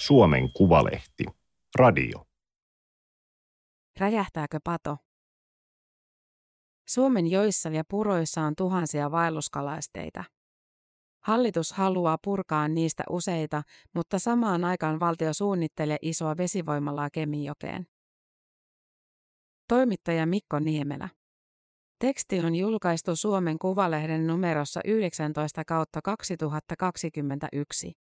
Suomen Kuvalehti. Radio. Räjähtääkö pato? Suomen joissa ja puroissa on tuhansia vaelluskalaisteita. Hallitus haluaa purkaa niistä useita, mutta samaan aikaan valtio suunnittelee isoa vesivoimalaa Kemijokeen. Toimittaja Mikko Niemelä. Teksti on julkaistu Suomen Kuvalehden numerossa 19 kautta 2021.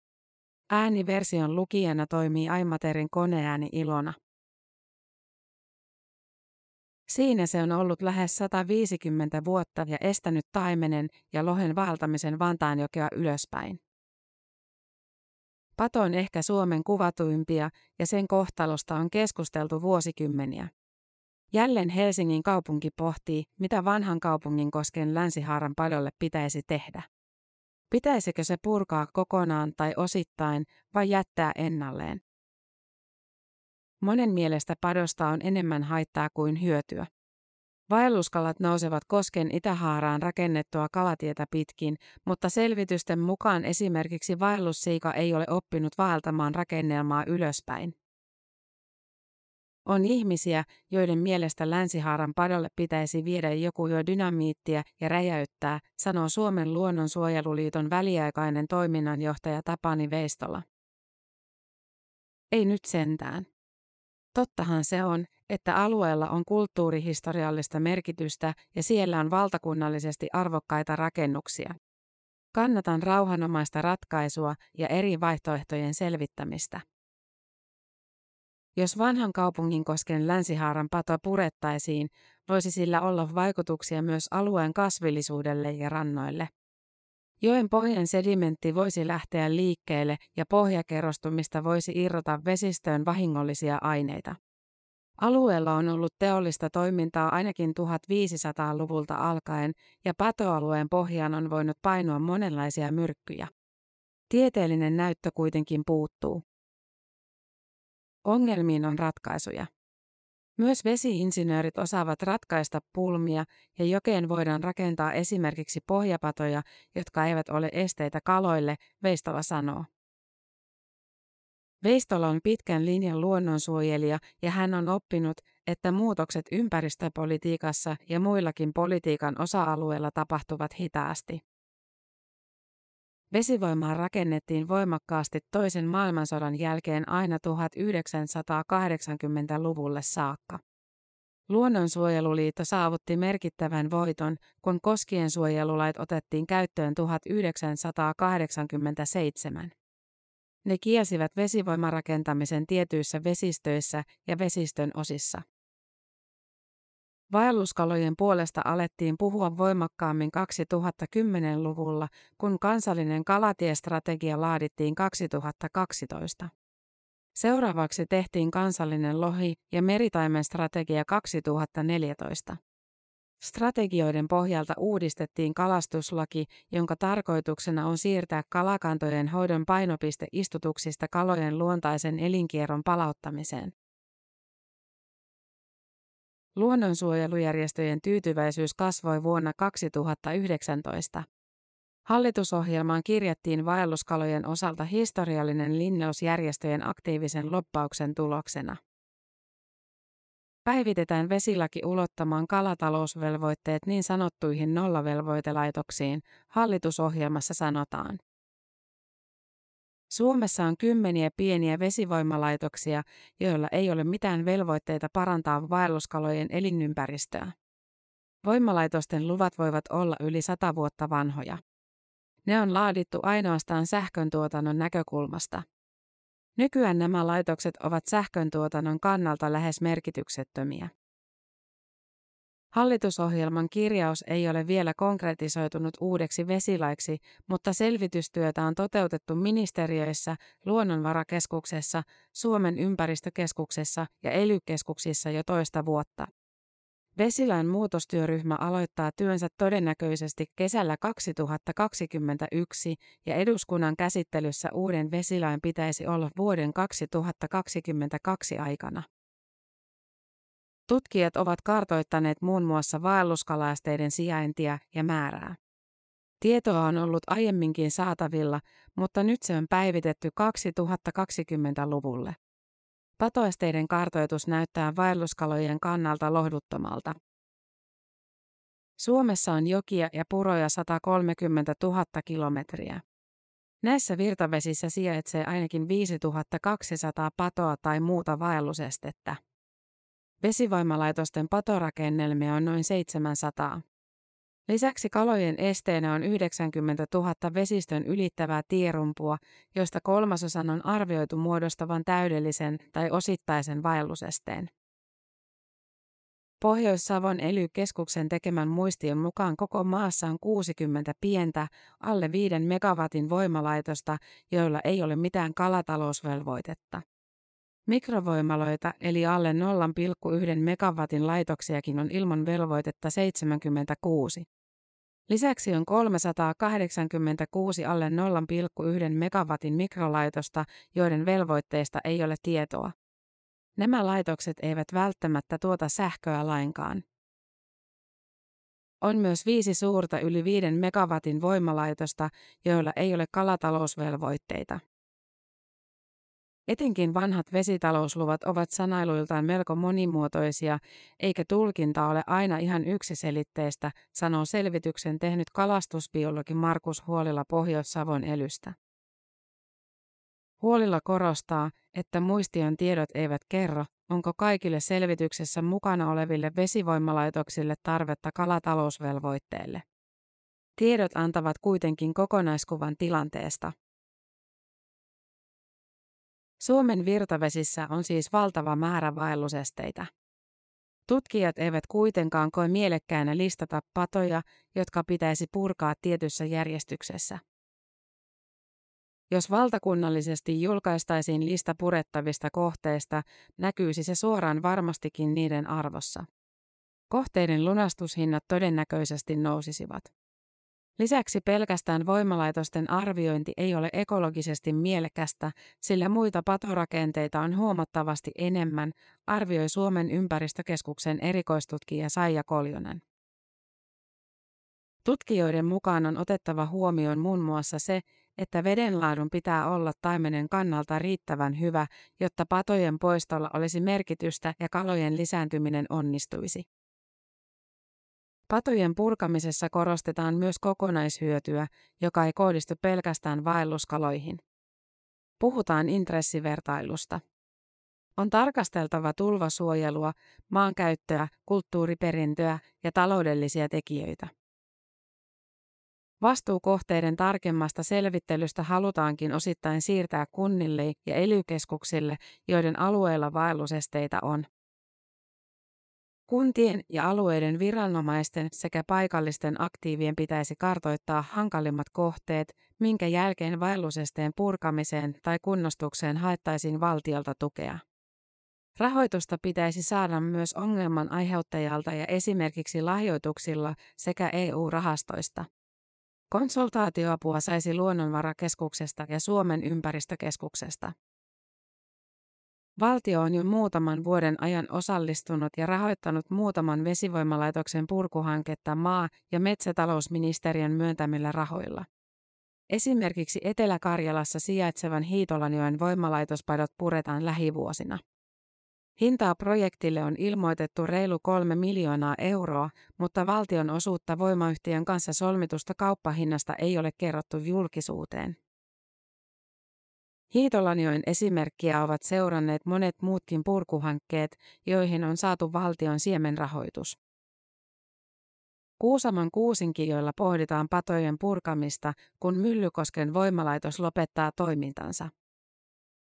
Ääniversion lukijana toimii Aimaterin koneääni Ilona. Siinä se on ollut lähes 150 vuotta ja estänyt taimenen ja lohen vaeltamisen Vantaanjokea ylöspäin. Pato on ehkä Suomen kuvatuimpia ja sen kohtalosta on keskusteltu vuosikymmeniä. Jälleen Helsingin kaupunki pohtii, mitä vanhan kaupungin kosken länsihaaran padolle pitäisi tehdä. Pitäisikö se purkaa kokonaan tai osittain vai jättää ennalleen? Monen mielestä padosta on enemmän haittaa kuin hyötyä. Vaelluskalat nousevat kosken itähaaraan rakennettua kalatietä pitkin, mutta selvitysten mukaan esimerkiksi vaellussiika ei ole oppinut vaeltamaan rakennelmaa ylöspäin. On ihmisiä, joiden mielestä Länsihaaran padolle pitäisi viedä joku jo dynamiittia ja räjäyttää, sanoo Suomen luonnonsuojeluliiton väliaikainen toiminnanjohtaja Tapani Veistola. Ei nyt sentään. Tottahan se on, että alueella on kulttuurihistoriallista merkitystä ja siellä on valtakunnallisesti arvokkaita rakennuksia. Kannatan rauhanomaista ratkaisua ja eri vaihtoehtojen selvittämistä. Jos vanhan kaupungin kosken länsihaaran pato purettaisiin, voisi sillä olla vaikutuksia myös alueen kasvillisuudelle ja rannoille. Joen pohjan sedimentti voisi lähteä liikkeelle ja pohjakerrostumista voisi irrota vesistöön vahingollisia aineita. Alueella on ollut teollista toimintaa ainakin 1500-luvulta alkaen ja patoalueen pohjaan on voinut painua monenlaisia myrkkyjä. Tieteellinen näyttö kuitenkin puuttuu. Ongelmiin on ratkaisuja. Myös vesiinsinöörit osaavat ratkaista pulmia ja jokeen voidaan rakentaa esimerkiksi pohjapatoja, jotka eivät ole esteitä kaloille, Veistola sanoo. Veistola on pitkän linjan luonnonsuojelija ja hän on oppinut, että muutokset ympäristöpolitiikassa ja muillakin politiikan osa-alueilla tapahtuvat hitaasti. Vesivoimaa rakennettiin voimakkaasti toisen maailmansodan jälkeen aina 1980-luvulle saakka. Luonnonsuojeluliitto saavutti merkittävän voiton, kun koskien suojelulait otettiin käyttöön 1987. Ne kielsivät vesivoimarakentamisen tietyissä vesistöissä ja vesistön osissa. Vaelluskalojen puolesta alettiin puhua voimakkaammin 2010-luvulla, kun kansallinen kalatiestrategia laadittiin 2012. Seuraavaksi tehtiin kansallinen lohi- ja meritaimen strategia 2014. Strategioiden pohjalta uudistettiin kalastuslaki, jonka tarkoituksena on siirtää kalakantojen hoidon painopiste istutuksista kalojen luontaisen elinkierron palauttamiseen. Luonnonsuojelujärjestöjen tyytyväisyys kasvoi vuonna 2019. Hallitusohjelmaan kirjattiin vaelluskalojen osalta historiallinen linjaus järjestöjen aktiivisen loppauksen tuloksena. Päivitetään vesilaki ulottamaan kalatalousvelvoitteet niin sanottuihin nollavelvoitelaitoksiin, hallitusohjelmassa sanotaan. Suomessa on kymmeniä pieniä vesivoimalaitoksia, joilla ei ole mitään velvoitteita parantaa vaelluskalojen elinympäristöä. Voimalaitosten luvat voivat olla yli sata vuotta vanhoja. Ne on laadittu ainoastaan sähköntuotannon näkökulmasta. Nykyään nämä laitokset ovat sähköntuotannon kannalta lähes merkityksettömiä. Hallitusohjelman kirjaus ei ole vielä konkretisoitunut uudeksi vesilaiksi, mutta selvitystyötä on toteutettu ministeriöissä, luonnonvarakeskuksessa, Suomen ympäristökeskuksessa ja elykeskuksissa jo toista vuotta. Vesilain muutostyöryhmä aloittaa työnsä todennäköisesti kesällä 2021 ja eduskunnan käsittelyssä uuden vesilain pitäisi olla vuoden 2022 aikana. Tutkijat ovat kartoittaneet muun muassa vaelluskalasteiden sijaintia ja määrää. Tietoa on ollut aiemminkin saatavilla, mutta nyt se on päivitetty 2020-luvulle. Patoesteiden kartoitus näyttää vaelluskalojen kannalta lohduttomalta. Suomessa on jokia ja puroja 130 000 kilometriä. Näissä virtavesissä sijaitsee ainakin 5200 patoa tai muuta vaellusestettä. Vesivoimalaitosten patorakennelmia on noin 700. Lisäksi kalojen esteenä on 90 000 vesistön ylittävää tierumpua, joista kolmasosan on arvioitu muodostavan täydellisen tai osittaisen vaellusesteen. Pohjois-Savon ely-keskuksen tekemän muistion mukaan koko maassa on 60 pientä, alle 5 megawatin voimalaitosta, joilla ei ole mitään kalatalousvelvoitetta. Mikrovoimaloita eli alle 0,1 megawatin laitoksiakin on ilman velvoitetta 76. Lisäksi on 386 alle 0,1 megawatin mikrolaitosta, joiden velvoitteista ei ole tietoa. Nämä laitokset eivät välttämättä tuota sähköä lainkaan. On myös viisi suurta yli 5 megawatin voimalaitosta, joilla ei ole kalatalousvelvoitteita. Etenkin vanhat vesitalousluvat ovat sanailuiltaan melko monimuotoisia, eikä tulkinta ole aina ihan yksiselitteistä, sanoo selvityksen tehnyt kalastusbiologi Markus Huolila Pohjois-Savon elystä. Huolilla korostaa, että muistion tiedot eivät kerro, onko kaikille selvityksessä mukana oleville vesivoimalaitoksille tarvetta kalatalousvelvoitteelle. Tiedot antavat kuitenkin kokonaiskuvan tilanteesta. Suomen virtavesissä on siis valtava määrä vaellusesteitä. Tutkijat eivät kuitenkaan koe mielekkäänä listata patoja, jotka pitäisi purkaa tietyssä järjestyksessä. Jos valtakunnallisesti julkaistaisiin lista purettavista kohteista, näkyisi se suoraan varmastikin niiden arvossa. Kohteiden lunastushinnat todennäköisesti nousisivat. Lisäksi pelkästään voimalaitosten arviointi ei ole ekologisesti mielekästä, sillä muita patorakenteita on huomattavasti enemmän, arvioi Suomen ympäristökeskuksen erikoistutkija Saija Koljonen. Tutkijoiden mukaan on otettava huomioon muun muassa se, että vedenlaadun pitää olla taimenen kannalta riittävän hyvä, jotta patojen poistolla olisi merkitystä ja kalojen lisääntyminen onnistuisi. Patojen purkamisessa korostetaan myös kokonaishyötyä, joka ei kohdistu pelkästään vaelluskaloihin. Puhutaan intressivertailusta. On tarkasteltava tulvasuojelua, maankäyttöä, kulttuuriperintöä ja taloudellisia tekijöitä. Vastuukohteiden tarkemmasta selvittelystä halutaankin osittain siirtää kunnille ja elykeskuksille, joiden alueella vaellusesteitä on. Kuntien ja alueiden viranomaisten sekä paikallisten aktiivien pitäisi kartoittaa hankalimmat kohteet, minkä jälkeen vaellusesteen purkamiseen tai kunnostukseen haettaisiin valtiolta tukea. Rahoitusta pitäisi saada myös ongelman aiheuttajalta ja esimerkiksi lahjoituksilla sekä EU-rahastoista. Konsultaatioapua saisi Luonnonvarakeskuksesta ja Suomen ympäristökeskuksesta. Valtio on jo muutaman vuoden ajan osallistunut ja rahoittanut muutaman vesivoimalaitoksen purkuhanketta maa- ja metsätalousministeriön myöntämillä rahoilla. Esimerkiksi Etelä-Karjalassa sijaitsevan Hiitolanjoen voimalaitospadot puretaan lähivuosina. Hintaa projektille on ilmoitettu reilu kolme miljoonaa euroa, mutta valtion osuutta voimayhtiön kanssa solmitusta kauppahinnasta ei ole kerrottu julkisuuteen. Hiitolanjoen esimerkkiä ovat seuranneet monet muutkin purkuhankkeet, joihin on saatu valtion siemenrahoitus. Kuusamon kuusinkijoilla pohditaan patojen purkamista, kun Myllykosken voimalaitos lopettaa toimintansa.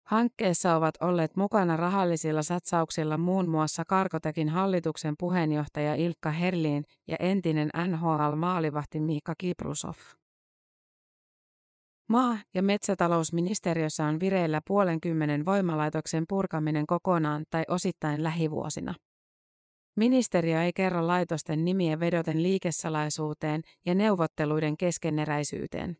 Hankkeessa ovat olleet mukana rahallisilla satsauksilla muun muassa Karkotekin hallituksen puheenjohtaja Ilkka Herliin ja entinen NHL-maalivahti Miika Kiprusov. Maa- ja metsätalousministeriössä on vireillä puolenkymmenen voimalaitoksen purkaminen kokonaan tai osittain lähivuosina. Ministeriö ei kerro laitosten nimiä vedoten liikesalaisuuteen ja neuvotteluiden keskeneräisyyteen.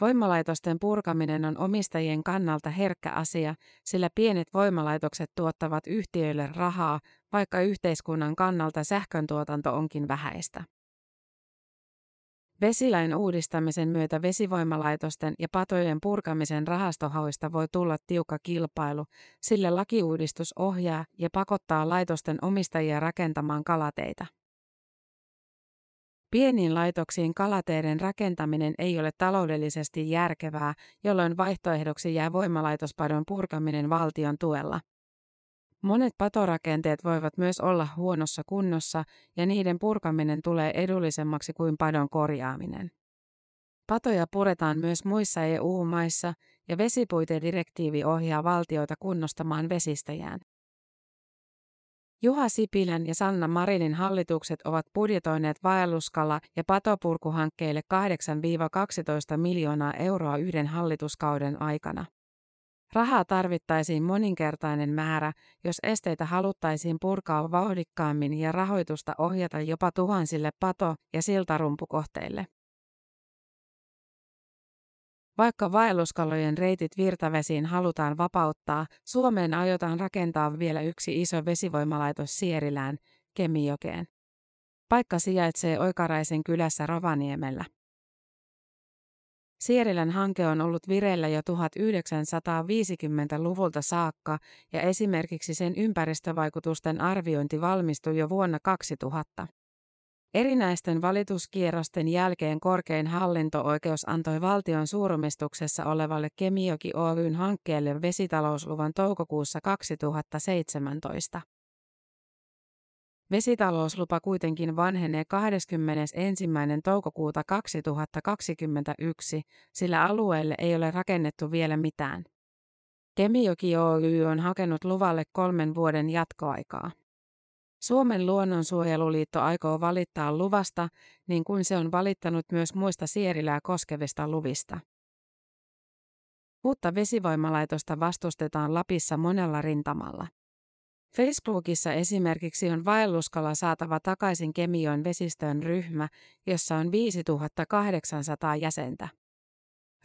Voimalaitosten purkaminen on omistajien kannalta herkkä asia, sillä pienet voimalaitokset tuottavat yhtiöille rahaa, vaikka yhteiskunnan kannalta sähköntuotanto onkin vähäistä. Vesilain uudistamisen myötä vesivoimalaitosten ja patojen purkamisen rahastohauista voi tulla tiukka kilpailu, sillä lakiuudistus ohjaa ja pakottaa laitosten omistajia rakentamaan kalateitä. Pieniin laitoksiin kalateiden rakentaminen ei ole taloudellisesti järkevää, jolloin vaihtoehdoksi jää voimalaitospadon purkaminen valtion tuella. Monet patorakenteet voivat myös olla huonossa kunnossa ja niiden purkaminen tulee edullisemmaksi kuin padon korjaaminen. Patoja puretaan myös muissa EU-maissa ja vesipuitedirektiivi ohjaa valtioita kunnostamaan vesistöjään. Juha Sipilän ja Sanna Marinin hallitukset ovat budjetoineet vaelluskala- ja patopurkuhankkeille 8-12 miljoonaa euroa yhden hallituskauden aikana. Rahaa tarvittaisiin moninkertainen määrä, jos esteitä haluttaisiin purkaa vauhdikkaammin ja rahoitusta ohjata jopa tuhansille pato- ja siltarumpukohteille. Vaikka vaelluskalojen reitit virtavesiin halutaan vapauttaa, Suomeen aiotaan rakentaa vielä yksi iso vesivoimalaitos Sierilään, Kemijokeen. Paikka sijaitsee Oikaraisen kylässä Rovaniemellä. Sierilän hanke on ollut vireillä jo 1950-luvulta saakka ja esimerkiksi sen ympäristövaikutusten arviointi valmistui jo vuonna 2000. Erinäisten valituskierrosten jälkeen korkein hallinto-oikeus antoi valtion suuromistuksessa olevalle Kemijoki Oyn hankkeelle vesitalousluvan toukokuussa 2017. Vesitalouslupa kuitenkin vanhenee 21. toukokuuta 2021, sillä alueelle ei ole rakennettu vielä mitään. Kemijoki Oy on hakenut luvalle kolmen vuoden jatkoaikaa. Suomen luonnonsuojeluliitto aikoo valittaa luvasta, niin kuin se on valittanut myös muista sierilää koskevista luvista. Uutta vesivoimalaitosta vastustetaan Lapissa monella rintamalla. Facebookissa esimerkiksi on vaelluskala saatava takaisin Kemion vesistöön ryhmä, jossa on 5800 jäsentä.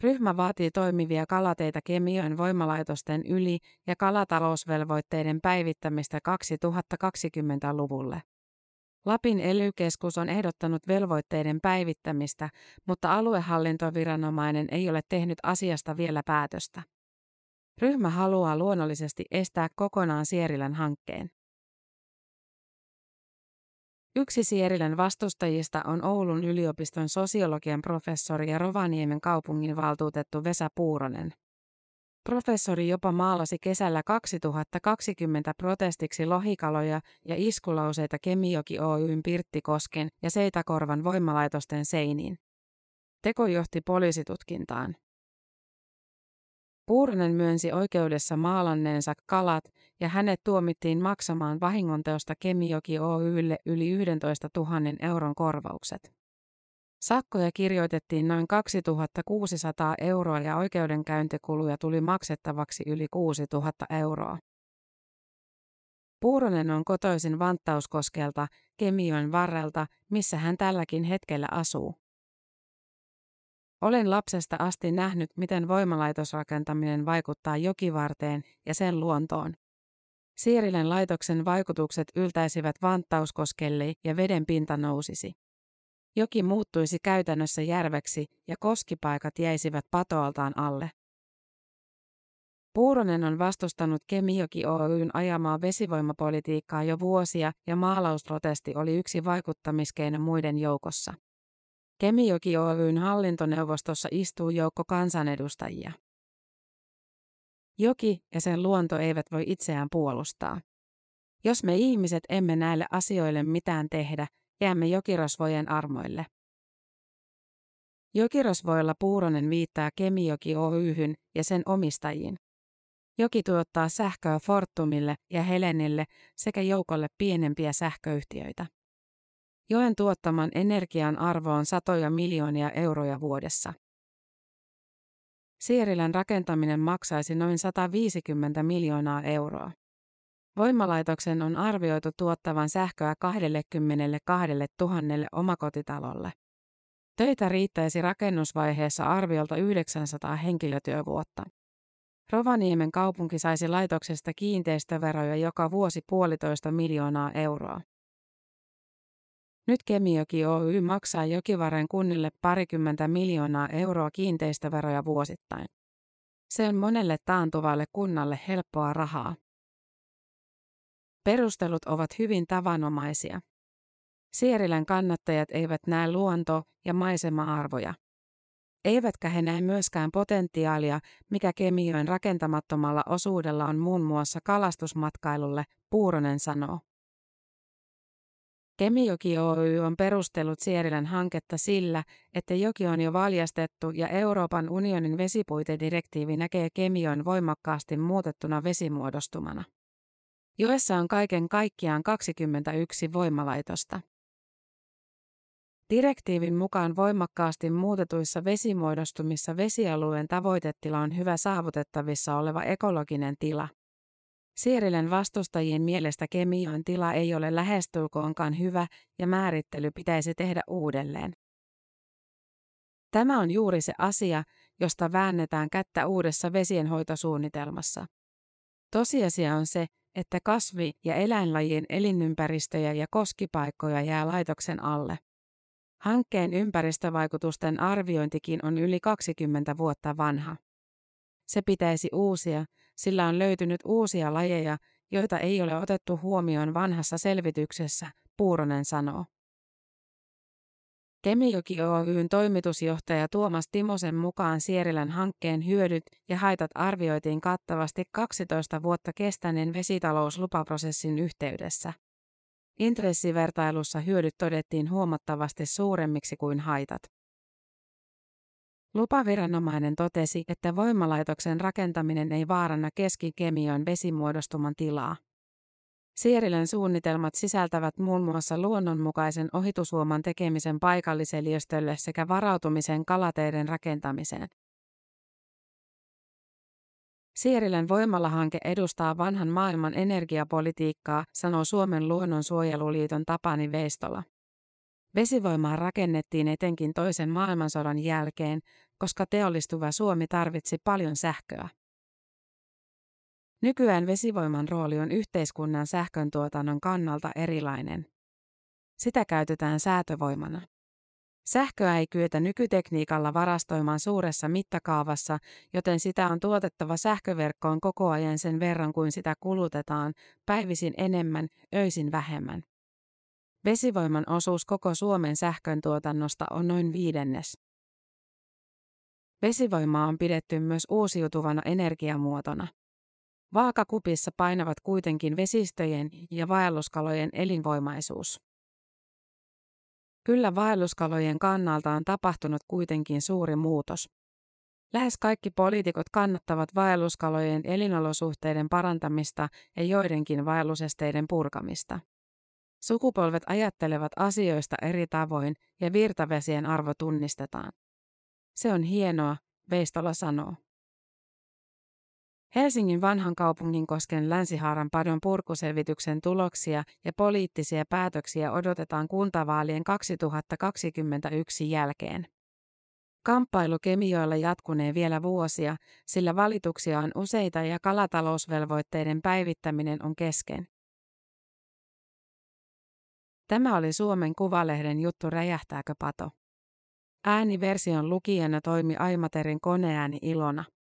Ryhmä vaatii toimivia kalateitä Kemion voimalaitosten yli ja kalatalousvelvoitteiden päivittämistä 2020-luvulle. Lapin ely on ehdottanut velvoitteiden päivittämistä, mutta aluehallintoviranomainen ei ole tehnyt asiasta vielä päätöstä. Ryhmä haluaa luonnollisesti estää kokonaan Sierilän hankkeen. Yksi Sierilän vastustajista on Oulun yliopiston sosiologian professori ja Rovaniemen kaupungin valtuutettu Vesa Puuronen. Professori jopa maalasi kesällä 2020 protestiksi lohikaloja ja iskulauseita Kemijoki Oyn Pirttikosken ja Seitakorvan voimalaitosten seiniin. Teko johti poliisitutkintaan. Puuronen myönsi oikeudessa maalanneensa kalat ja hänet tuomittiin maksamaan vahingonteosta Kemijoki Oylle yli 11 000 euron korvaukset. Sakkoja kirjoitettiin noin 2600 euroa ja oikeudenkäyntikuluja tuli maksettavaksi yli 6000 euroa. Puuronen on kotoisin Vanttauskoskelta, Kemion varrelta, missä hän tälläkin hetkellä asuu. Olen lapsesta asti nähnyt, miten voimalaitosrakentaminen vaikuttaa jokivarteen ja sen luontoon. Sierilän laitoksen vaikutukset yltäisivät Vanttauskoskelle ja veden pinta nousisi. Joki muuttuisi käytännössä järveksi ja koskipaikat jäisivät patoaltaan alle. Puuronen on vastustanut Kemijoki Oyn ajamaa vesivoimapolitiikkaa jo vuosia ja maalausprotesti oli yksi vaikuttamiskeino muiden joukossa. Kemijoki Oyn hallintoneuvostossa istuu joukko kansanedustajia. Joki ja sen luonto eivät voi itseään puolustaa. Jos me ihmiset emme näille asioille mitään tehdä, jäämme jokirosvojen armoille. Jokirosvoilla Puuronen viittaa Kemijoki Oyhyn ja sen omistajiin. Joki tuottaa sähköä Fortumille ja Helenille sekä joukolle pienempiä sähköyhtiöitä. Joen tuottaman energian arvo on satoja miljoonia euroja vuodessa. Sierilän rakentaminen maksaisi noin 150 miljoonaa euroa. Voimalaitoksen on arvioitu tuottavan sähköä 22 000 omakotitalolle. Töitä riittäisi rakennusvaiheessa arviolta 900 henkilötyövuotta. Rovaniemen kaupunki saisi laitoksesta kiinteistöveroja joka vuosi puolitoista miljoonaa euroa. Nyt Kemijoki Oy maksaa Jokivaren kunnille parikymmentä miljoonaa euroa kiinteistöveroja vuosittain. Se on monelle taantuvalle kunnalle helppoa rahaa. Perustelut ovat hyvin tavanomaisia. Sierilän kannattajat eivät näe luonto- ja maisema-arvoja. Eivätkä he näe myöskään potentiaalia, mikä Kemijoen rakentamattomalla osuudella on muun muassa kalastusmatkailulle, Puuronen sanoo. Kemijoki Oy on perustellut Sierilän hanketta sillä, että joki on jo valjastettu ja Euroopan unionin vesipuitedirektiivi näkee Kemijoen voimakkaasti muutettuna vesimuodostumana. Joessa on kaiken kaikkiaan 21 voimalaitosta. Direktiivin mukaan voimakkaasti muutetuissa vesimuodostumissa vesialueen tavoitetila on hyvä saavutettavissa oleva ekologinen tila. Sierilen vastustajien mielestä kemian tila ei ole lähestulkoonkaan hyvä ja määrittely pitäisi tehdä uudelleen. Tämä on juuri se asia, josta väännetään kättä uudessa vesienhoitosuunnitelmassa. Tosiasia on se, että kasvi- ja eläinlajien elinympäristöjä ja koskipaikkoja jää laitoksen alle. Hankkeen ympäristövaikutusten arviointikin on yli 20 vuotta vanha. Se pitäisi uusia, sillä on löytynyt uusia lajeja, joita ei ole otettu huomioon vanhassa selvityksessä, Puuronen sanoo. Kemijoki Oyn toimitusjohtaja Tuomas Timosen mukaan Sierilän hankkeen hyödyt ja haitat arvioitiin kattavasti 12 vuotta kestäneen vesitalouslupaprosessin yhteydessä. Intressivertailussa hyödyt todettiin huomattavasti suuremmiksi kuin haitat. Lupaviranomainen totesi, että voimalaitoksen rakentaminen ei vaaranna keskikemion vesimuodostuman tilaa. Sierilän suunnitelmat sisältävät muun muassa luonnonmukaisen ohitusuoman tekemisen paikalliseliöstölle sekä varautumisen kalateiden rakentamiseen. Sierilän voimalahanke edustaa vanhan maailman energiapolitiikkaa, sanoo Suomen luonnonsuojeluliiton Tapani Veistola. Vesivoimaa rakennettiin etenkin toisen maailmansodan jälkeen, koska teollistuva Suomi tarvitsi paljon sähköä. Nykyään vesivoiman rooli on yhteiskunnan sähköntuotannon kannalta erilainen. Sitä käytetään säätövoimana. Sähköä ei kyetä nykytekniikalla varastoimaan suuressa mittakaavassa, joten sitä on tuotettava sähköverkkoon koko ajan sen verran kuin sitä kulutetaan, päivisin enemmän, öisin vähemmän. Vesivoiman osuus koko Suomen sähkön tuotannosta on noin viidennes. Vesivoimaa on pidetty myös uusiutuvana energiamuotona. Vaakakupissa painavat kuitenkin vesistöjen ja vaelluskalojen elinvoimaisuus. Kyllä vaelluskalojen kannalta on tapahtunut kuitenkin suuri muutos. Lähes kaikki poliitikot kannattavat vaelluskalojen elinolosuhteiden parantamista ja joidenkin vaellusesteiden purkamista. Sukupolvet ajattelevat asioista eri tavoin ja virtavesien arvo tunnistetaan. Se on hienoa, Veistola sanoo. Helsingin vanhan kaupungin kosken Länsihaaran padon purkuselvityksen tuloksia ja poliittisia päätöksiä odotetaan kuntavaalien 2021 jälkeen. Kamppailu Kemioilla jatkunee vielä vuosia, sillä valituksia on useita ja kalatalousvelvoitteiden päivittäminen on kesken. Tämä oli Suomen Kuvalehden juttu Räjähtääkö pato? Ääniversion lukijana toimi Aimaterin koneääni Ilona.